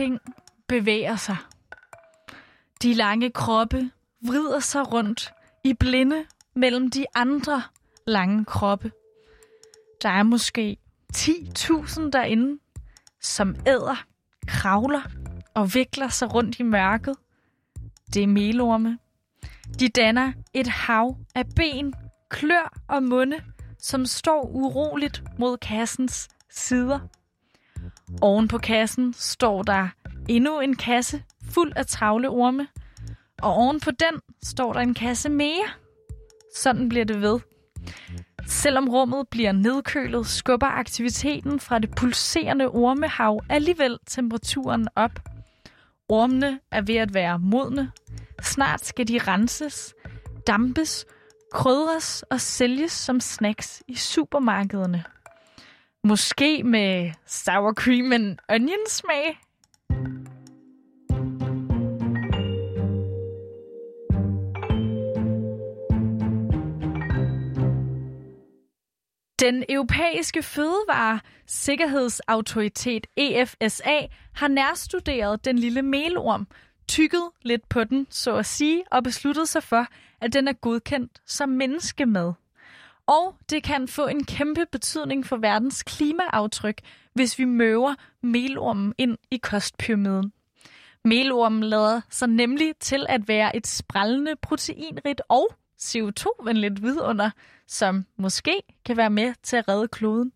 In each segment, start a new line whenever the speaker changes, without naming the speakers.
ting bevæger sig. De lange kroppe vrider sig rundt i blinde mellem de andre lange kroppe. Der er måske 10.000 derinde, som æder, kravler og vikler sig rundt i mørket. Det er melorme. De danner et hav af ben, klør og munde, som står uroligt mod kassens sider. Oven på kassen står der endnu en kasse fuld af travle orme, og oven på den står der en kasse mere. Sådan bliver det ved. Selvom rummet bliver nedkølet, skubber aktiviteten fra det pulserende ormehav alligevel temperaturen op. Ormene er ved at være modne. Snart skal de renses, dampes, krydres og sælges som snacks i supermarkederne. Måske med sour cream and onion smag. Den europæiske fødevaresikkerhedsautoritet EFSA har nærstuderet den lille melorm, tykket lidt på den, så at sige, og besluttet sig for, at den er godkendt som menneskemad. Og det kan få en kæmpe betydning for verdens klimaaftryk, hvis vi møver melormen ind i kostpyramiden. Melormen lader sig nemlig til at være et sprællende proteinrigt og CO2-venligt vidunder, som måske kan være med til at redde kloden.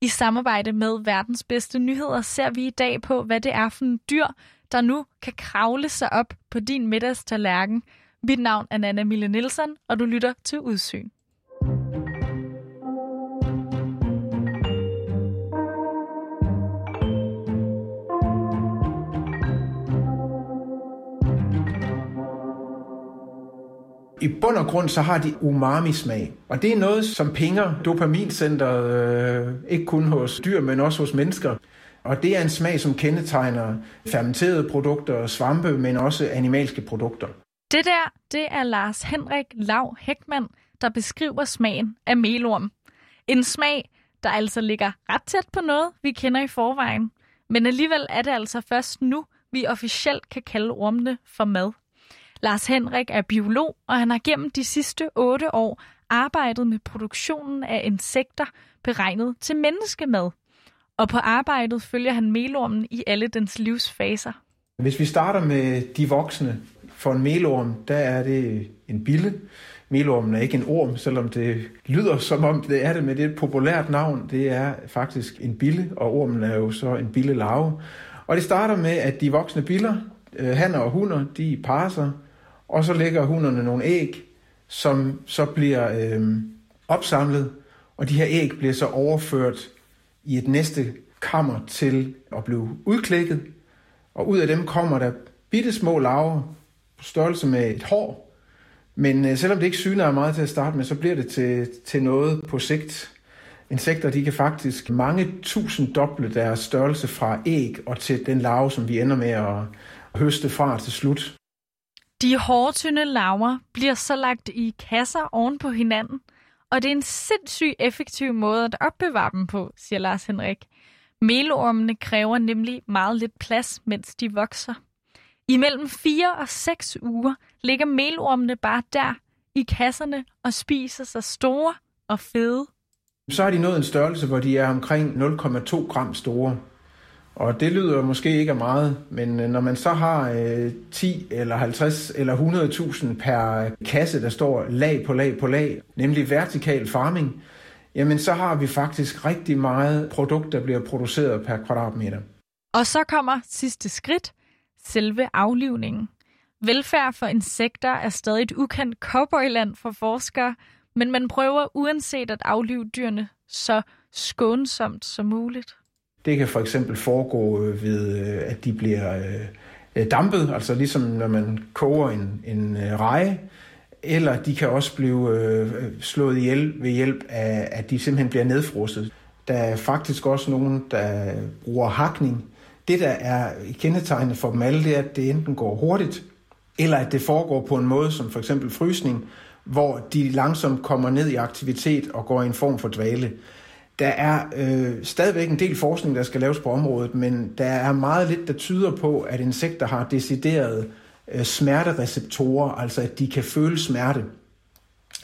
I samarbejde med verdens bedste nyheder ser vi i dag på, hvad det er for en dyr, der nu kan kravle sig op på din middagstallerken. Mit navn er Nana Mille Nielsen, og du lytter til Udsyn.
I bund og grund så har de umami-smag, og det er noget, som pinger dopamincenteret, øh, ikke kun hos dyr, men også hos mennesker. Og det er en smag, som kendetegner fermenterede produkter, svampe, men også animalske produkter.
Det der, det er Lars Henrik Lav Hækman, der beskriver smagen af melorm. En smag, der altså ligger ret tæt på noget, vi kender i forvejen. Men alligevel er det altså først nu, vi officielt kan kalde ormene for mad. Lars Henrik er biolog, og han har gennem de sidste otte år arbejdet med produktionen af insekter beregnet til menneskemad. Og på arbejdet følger han melormen i alle dens livsfaser.
Hvis vi starter med de voksne, for en melorm, der er det en bille. Melormen er ikke en orm, selvom det lyder som om det er det, men det er et populært navn. Det er faktisk en bille, og ormen er jo så en bille larve. Og det starter med, at de voksne biller, øh, hanner og hunder, de parer sig, og så lægger hunderne nogle æg, som så bliver øh, opsamlet, og de her æg bliver så overført i et næste kammer til at blive udklækket, og ud af dem kommer der bitte små larver på størrelse med et hår. Men øh, selvom det ikke syner meget til at starte med, så bliver det til, til noget på sigt. Insekter de kan faktisk mange tusind doble deres størrelse fra æg og til den larve, som vi ender med at høste fra til slut.
De hårdtynde laver bliver så lagt i kasser oven på hinanden, og det er en sindssygt effektiv måde at opbevare dem på, siger Lars Henrik. Melormene kræver nemlig meget lidt plads, mens de vokser. I mellem 4 og 6 uger ligger melormene bare der i kasserne og spiser sig store og fede.
Så har de nået en størrelse, hvor de er omkring 0,2 gram store. Og det lyder måske ikke af meget, men øh, når man så har øh, 10 eller 50 eller 100.000 per kasse, der står lag på lag på lag, nemlig vertikal farming, jamen så har vi faktisk rigtig meget produkt, der bliver produceret per kvadratmeter.
Og så kommer sidste skridt, selve aflivningen. Velfærd for insekter er stadig et ukendt cowboyland for forskere, men man prøver uanset at aflive dyrene så skånsomt som muligt.
Det kan for eksempel foregå øh, ved, øh, at de bliver øh, dampet, altså ligesom når man koger en, en reje, eller de kan også blive slået ihjel ved hjælp af, at de simpelthen bliver nedfrosset. Der er faktisk også nogen, der bruger hakning. Det, der er kendetegnende for dem alle, det er, at det enten går hurtigt, eller at det foregår på en måde som for eksempel frysning, hvor de langsomt kommer ned i aktivitet og går i en form for dvale. Der er øh, stadigvæk en del forskning, der skal laves på området, men der er meget lidt, der tyder på, at insekter har deciderede øh, smertereceptorer, altså at de kan føle smerte.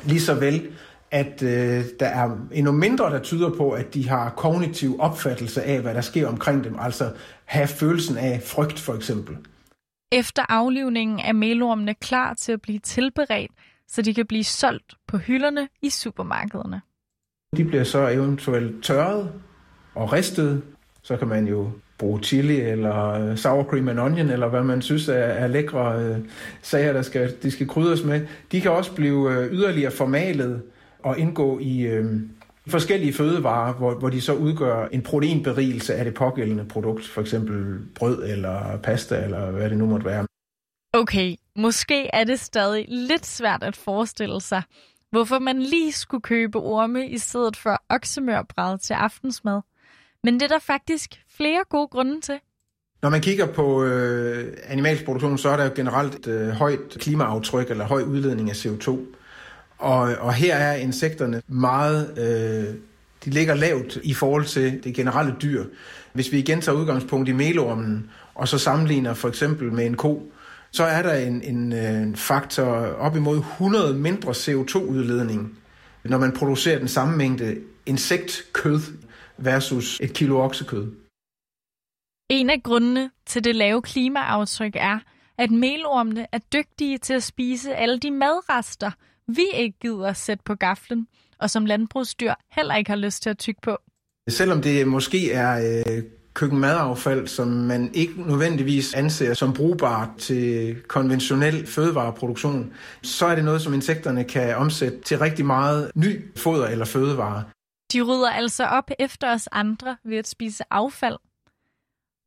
Ligeså vel, at øh, der er endnu mindre, der tyder på, at de har kognitiv opfattelse af, hvad der sker omkring dem, altså have følelsen af frygt for eksempel.
Efter aflivningen er melormene klar til at blive tilberedt, så de kan blive solgt på hylderne i supermarkederne.
De bliver så eventuelt tørret og ristet. Så kan man jo bruge chili eller øh, sour cream and onion, eller hvad man synes er, er lækre øh, sager, der skal, de skal krydres med. De kan også blive øh, yderligere formalet og indgå i øh, forskellige fødevarer, hvor, hvor de så udgør en proteinberigelse af det pågældende produkt, for eksempel brød eller pasta eller hvad det nu måtte være.
Okay, måske er det stadig lidt svært at forestille sig, hvorfor man lige skulle købe orme i stedet for oksemørbræd til aftensmad. Men det er der faktisk flere gode grunde til.
Når man kigger på øh, animalsk produktion, så er der jo generelt et øh, højt klimaaftryk eller høj udledning af CO2. Og, og her er insekterne meget, øh, de ligger lavt i forhold til det generelle dyr. Hvis vi igen tager udgangspunkt i melormen, og så sammenligner for eksempel med en ko, så er der en, en, øh, en faktor op imod 100 mindre CO2-udledning, når man producerer den samme mængde insektkød versus et kilo oksekød.
En af grundene til det lave klimaaftryk er, at melormene er dygtige til at spise alle de madrester, vi ikke gider at sætte på gaflen, og som landbrugsdyr heller ikke har lyst til at tygge på.
Selvom det måske er øh, køkkenmadaffald, som man ikke nødvendigvis anser som brugbart til konventionel fødevareproduktion, så er det noget, som insekterne kan omsætte til rigtig meget ny foder eller fødevare.
De rydder altså op efter os andre ved at spise affald.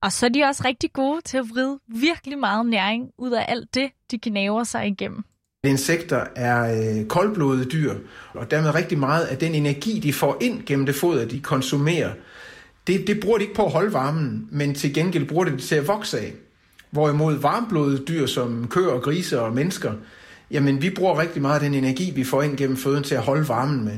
Og så er de også rigtig gode til at vride virkelig meget næring ud af alt det, de knæver sig igennem.
Insekter er øh, koldblodede dyr, og dermed rigtig meget af den energi, de får ind gennem det foder, de konsumerer, det, det bruger de ikke på at holde varmen, men til gengæld bruger de det til at vokse af. Hvorimod varmblodede dyr som køer og grise og mennesker, jamen vi bruger rigtig meget af den energi, vi får ind gennem føden til at holde varmen med.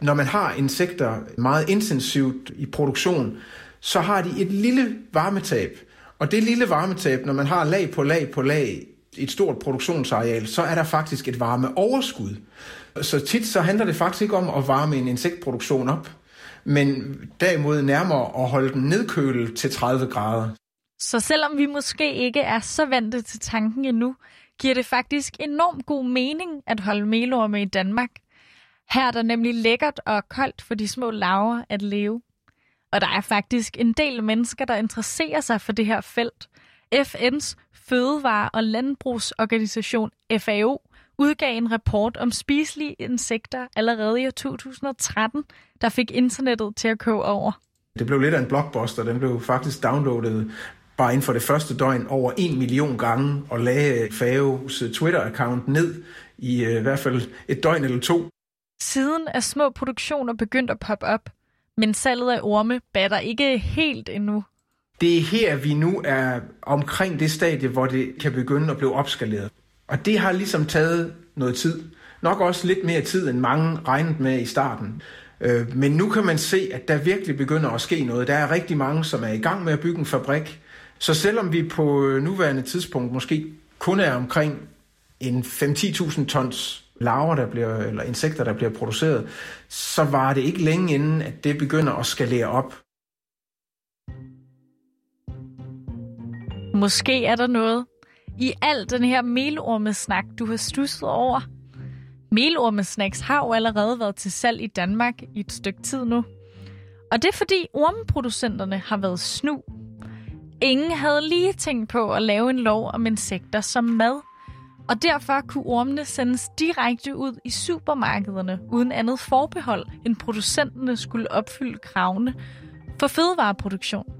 Når man har insekter meget intensivt i produktion, så har de et lille varmetab. Og det lille varmetab, når man har lag på lag på lag i et stort produktionsareal, så er der faktisk et varmeoverskud. Så tit så handler det faktisk ikke om at varme en insektproduktion op men derimod nærmere at holde den nedkølet til 30 grader.
Så selvom vi måske ikke er så vante til tanken endnu, giver det faktisk enormt god mening at holde melorme i Danmark. Her er der nemlig lækkert og koldt for de små laver at leve. Og der er faktisk en del mennesker, der interesserer sig for det her felt. FN's Fødevare- og Landbrugsorganisation FAO udgav en rapport om spiselige insekter allerede i 2013, der fik internettet til at koge over.
Det blev lidt af en blockbuster. Den blev faktisk downloadet bare inden for det første døgn over en million gange og lagde FAO's Twitter-account ned i i hvert fald et døgn eller to.
Siden er små produktioner begyndt at poppe op, men salget af orme batter ikke helt endnu.
Det er her, vi nu er omkring det stadie, hvor det kan begynde at blive opskaleret. Og det har ligesom taget noget tid. Nok også lidt mere tid, end mange regnede med i starten. Øh, men nu kan man se, at der virkelig begynder at ske noget. Der er rigtig mange, som er i gang med at bygge en fabrik. Så selvom vi på øh, nuværende tidspunkt måske kun er omkring en 5-10.000 tons larver, der bliver, eller insekter, der bliver produceret, så var det ikke længe inden, at det begynder at skalere op.
Måske er der noget i al den her melormesnak, du har stusset over. Melormesnacks har jo allerede været til salg i Danmark i et stykke tid nu. Og det er fordi ormeproducenterne har været snu. Ingen havde lige tænkt på at lave en lov om insekter som mad. Og derfor kunne ormene sendes direkte ud i supermarkederne uden andet forbehold, end producenterne skulle opfylde kravene for fødevareproduktion.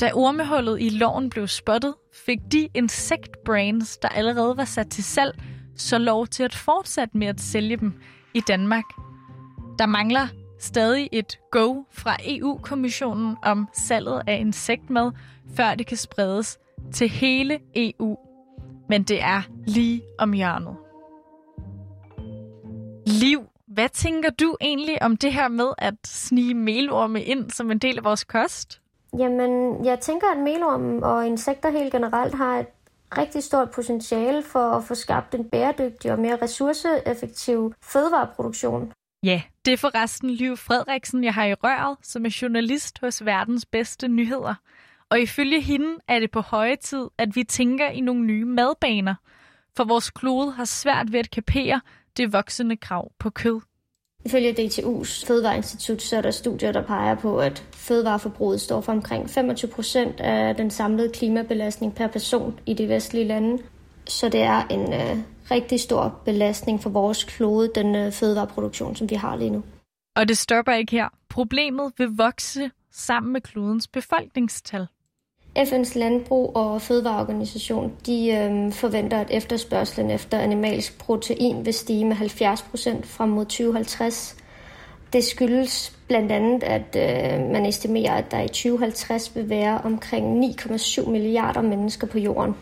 Da ormehullet i loven blev spottet, fik de insektbrains, der allerede var sat til salg, så lov til at fortsætte med at sælge dem i Danmark. Der mangler stadig et go fra EU-kommissionen om salget af insektmad, før det kan spredes til hele EU. Men det er lige om hjørnet. Liv hvad tænker du egentlig om det her med at snige melorme ind som en del af vores kost?
Jamen, jeg tænker, at melormen og insekter helt generelt har et rigtig stort potentiale for at få skabt en bæredygtig og mere ressourceeffektiv fødevareproduktion.
Ja, det er forresten Liv Frederiksen, jeg har i røret, som er journalist hos Verdens Bedste Nyheder. Og ifølge hende er det på høje tid, at vi tænker i nogle nye madbaner, for vores klode har svært ved at kapere det voksende krav på kød.
Ifølge DTU's Fødevareinstitut, så er der studier, der peger på, at fødevareforbruget står for omkring 25 procent af den samlede klimabelastning per person i de vestlige lande. Så det er en øh, rigtig stor belastning for vores klode, den øh, fødevareproduktion, som vi har lige nu.
Og det stopper ikke her. Problemet vil vokse sammen med klodens befolkningstal.
FN's landbrug og fødevareorganisation de øh, forventer, at efterspørgselen efter animalsk protein vil stige med 70 procent frem mod 2050. Det skyldes blandt andet, at øh, man estimerer, at der i 2050 vil være omkring 9,7 milliarder mennesker på jorden.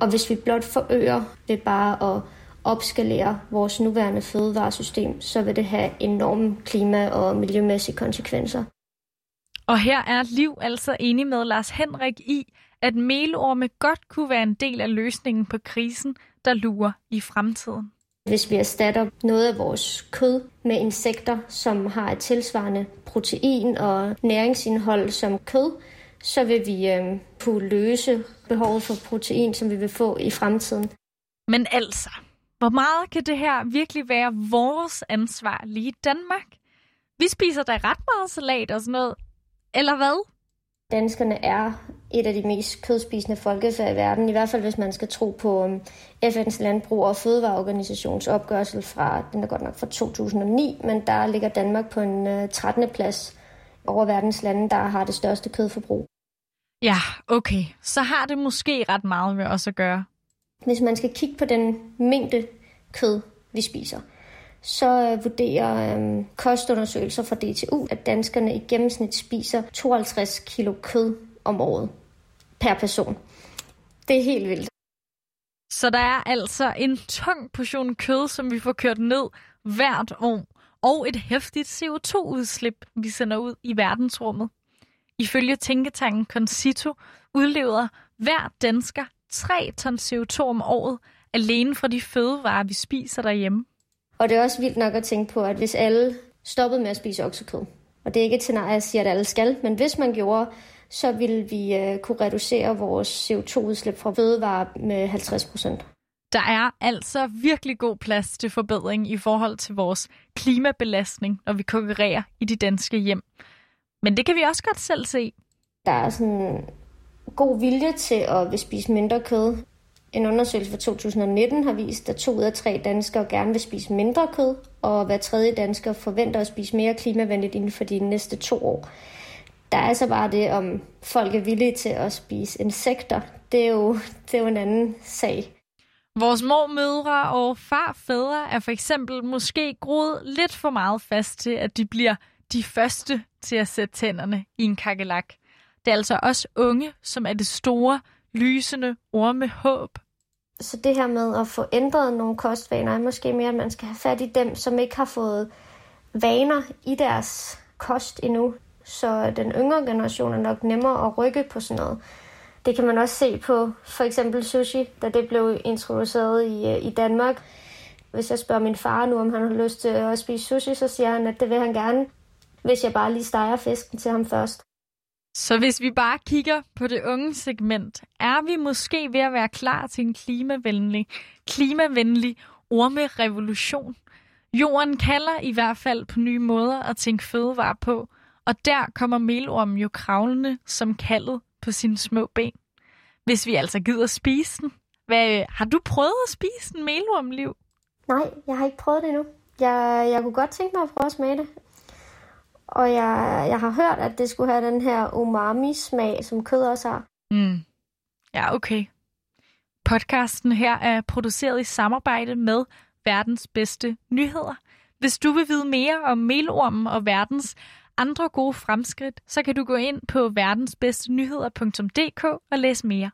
Og hvis vi blot forøger ved bare at opskalere vores nuværende fødevaresystem, så vil det have enorme klima- og miljømæssige konsekvenser.
Og her er Liv altså enig med Lars Henrik i, at melorme godt kunne være en del af løsningen på krisen, der lurer i fremtiden.
Hvis vi erstatter noget af vores kød med insekter, som har et tilsvarende protein og næringsindhold som kød, så vil vi øh, kunne løse behovet for protein, som vi vil få i fremtiden.
Men altså, hvor meget kan det her virkelig være vores ansvar lige i Danmark? Vi spiser da ret meget salat og sådan noget, eller hvad?
Danskerne er et af de mest kødspisende folkefærd i verden, i hvert fald hvis man skal tro på um, FN's landbrug og fødevareorganisations opgørsel fra, den er godt nok fra 2009, men der ligger Danmark på en 13. Uh, plads over verdens lande, der har det største kødforbrug.
Ja, okay. Så har det måske ret meget med os at gøre.
Hvis man skal kigge på den mængde kød, vi spiser, så øh, vurderer øh, kostundersøgelser fra DTU, at danskerne i gennemsnit spiser 52 kilo kød om året per person. Det er helt vildt.
Så der er altså en tung portion kød, som vi får kørt ned hvert år, og et hæftigt CO2-udslip, vi sender ud i verdensrummet. Ifølge tænketanken Concito udleder hver dansker 3 ton CO2 om året alene fra de fødevarer, vi spiser derhjemme.
Og det er også vildt nok at tænke på, at hvis alle stoppede med at spise oksekød, og det er ikke et scenarie, jeg siger, at alle skal, men hvis man gjorde, så ville vi uh, kunne reducere vores CO2-udslip fra fødevarer med 50 procent.
Der er altså virkelig god plads til forbedring i forhold til vores klimabelastning, når vi konkurrerer i de danske hjem. Men det kan vi også godt selv se.
Der er sådan god vilje til at vil spise mindre kød. En undersøgelse fra 2019 har vist, at to ud af tre danskere gerne vil spise mindre kød, og hver tredje dansker forventer at spise mere klimavenligt inden for de næste to år. Der er altså bare det, om folk er villige til at spise insekter. Det er jo, det er jo en anden sag.
Vores mormødre og farfædre er for eksempel måske groet lidt for meget fast til, at de bliver de første til at sætte tænderne i en kakelak. Det er altså også unge, som er det store, lysende ormehåb.
Så det her med at få ændret nogle kostvaner, er måske mere, at man skal have fat i dem, som ikke har fået vaner i deres kost endnu. Så den yngre generation er nok nemmere at rykke på sådan noget. Det kan man også se på for eksempel sushi, da det blev introduceret i, øh, i Danmark. Hvis jeg spørger min far nu, om han har lyst til at spise sushi, så siger han, at det vil han gerne, hvis jeg bare lige steger fisken til ham først.
Så hvis vi bare kigger på det unge segment, er vi måske ved at være klar til en klimavenlig, klimavenlig ormerevolution. Jorden kalder i hvert fald på nye måder at tænke fødevare på, og der kommer melormen jo kravlende som kaldet på sine små ben. Hvis vi altså gider spise den. Hvad, har du prøvet at spise en melorm, Liv?
Nej, jeg har ikke prøvet det endnu. Jeg, jeg kunne godt tænke mig at prøve at smage det. Og jeg, jeg har hørt, at det skulle have den her umami-smag, som kød også har.
Mm. Ja, okay. Podcasten her er produceret i samarbejde med verdens bedste nyheder. Hvis du vil vide mere om melormen og verdens andre gode fremskridt, så kan du gå ind på verdensbedstenyheder.dk og læse mere.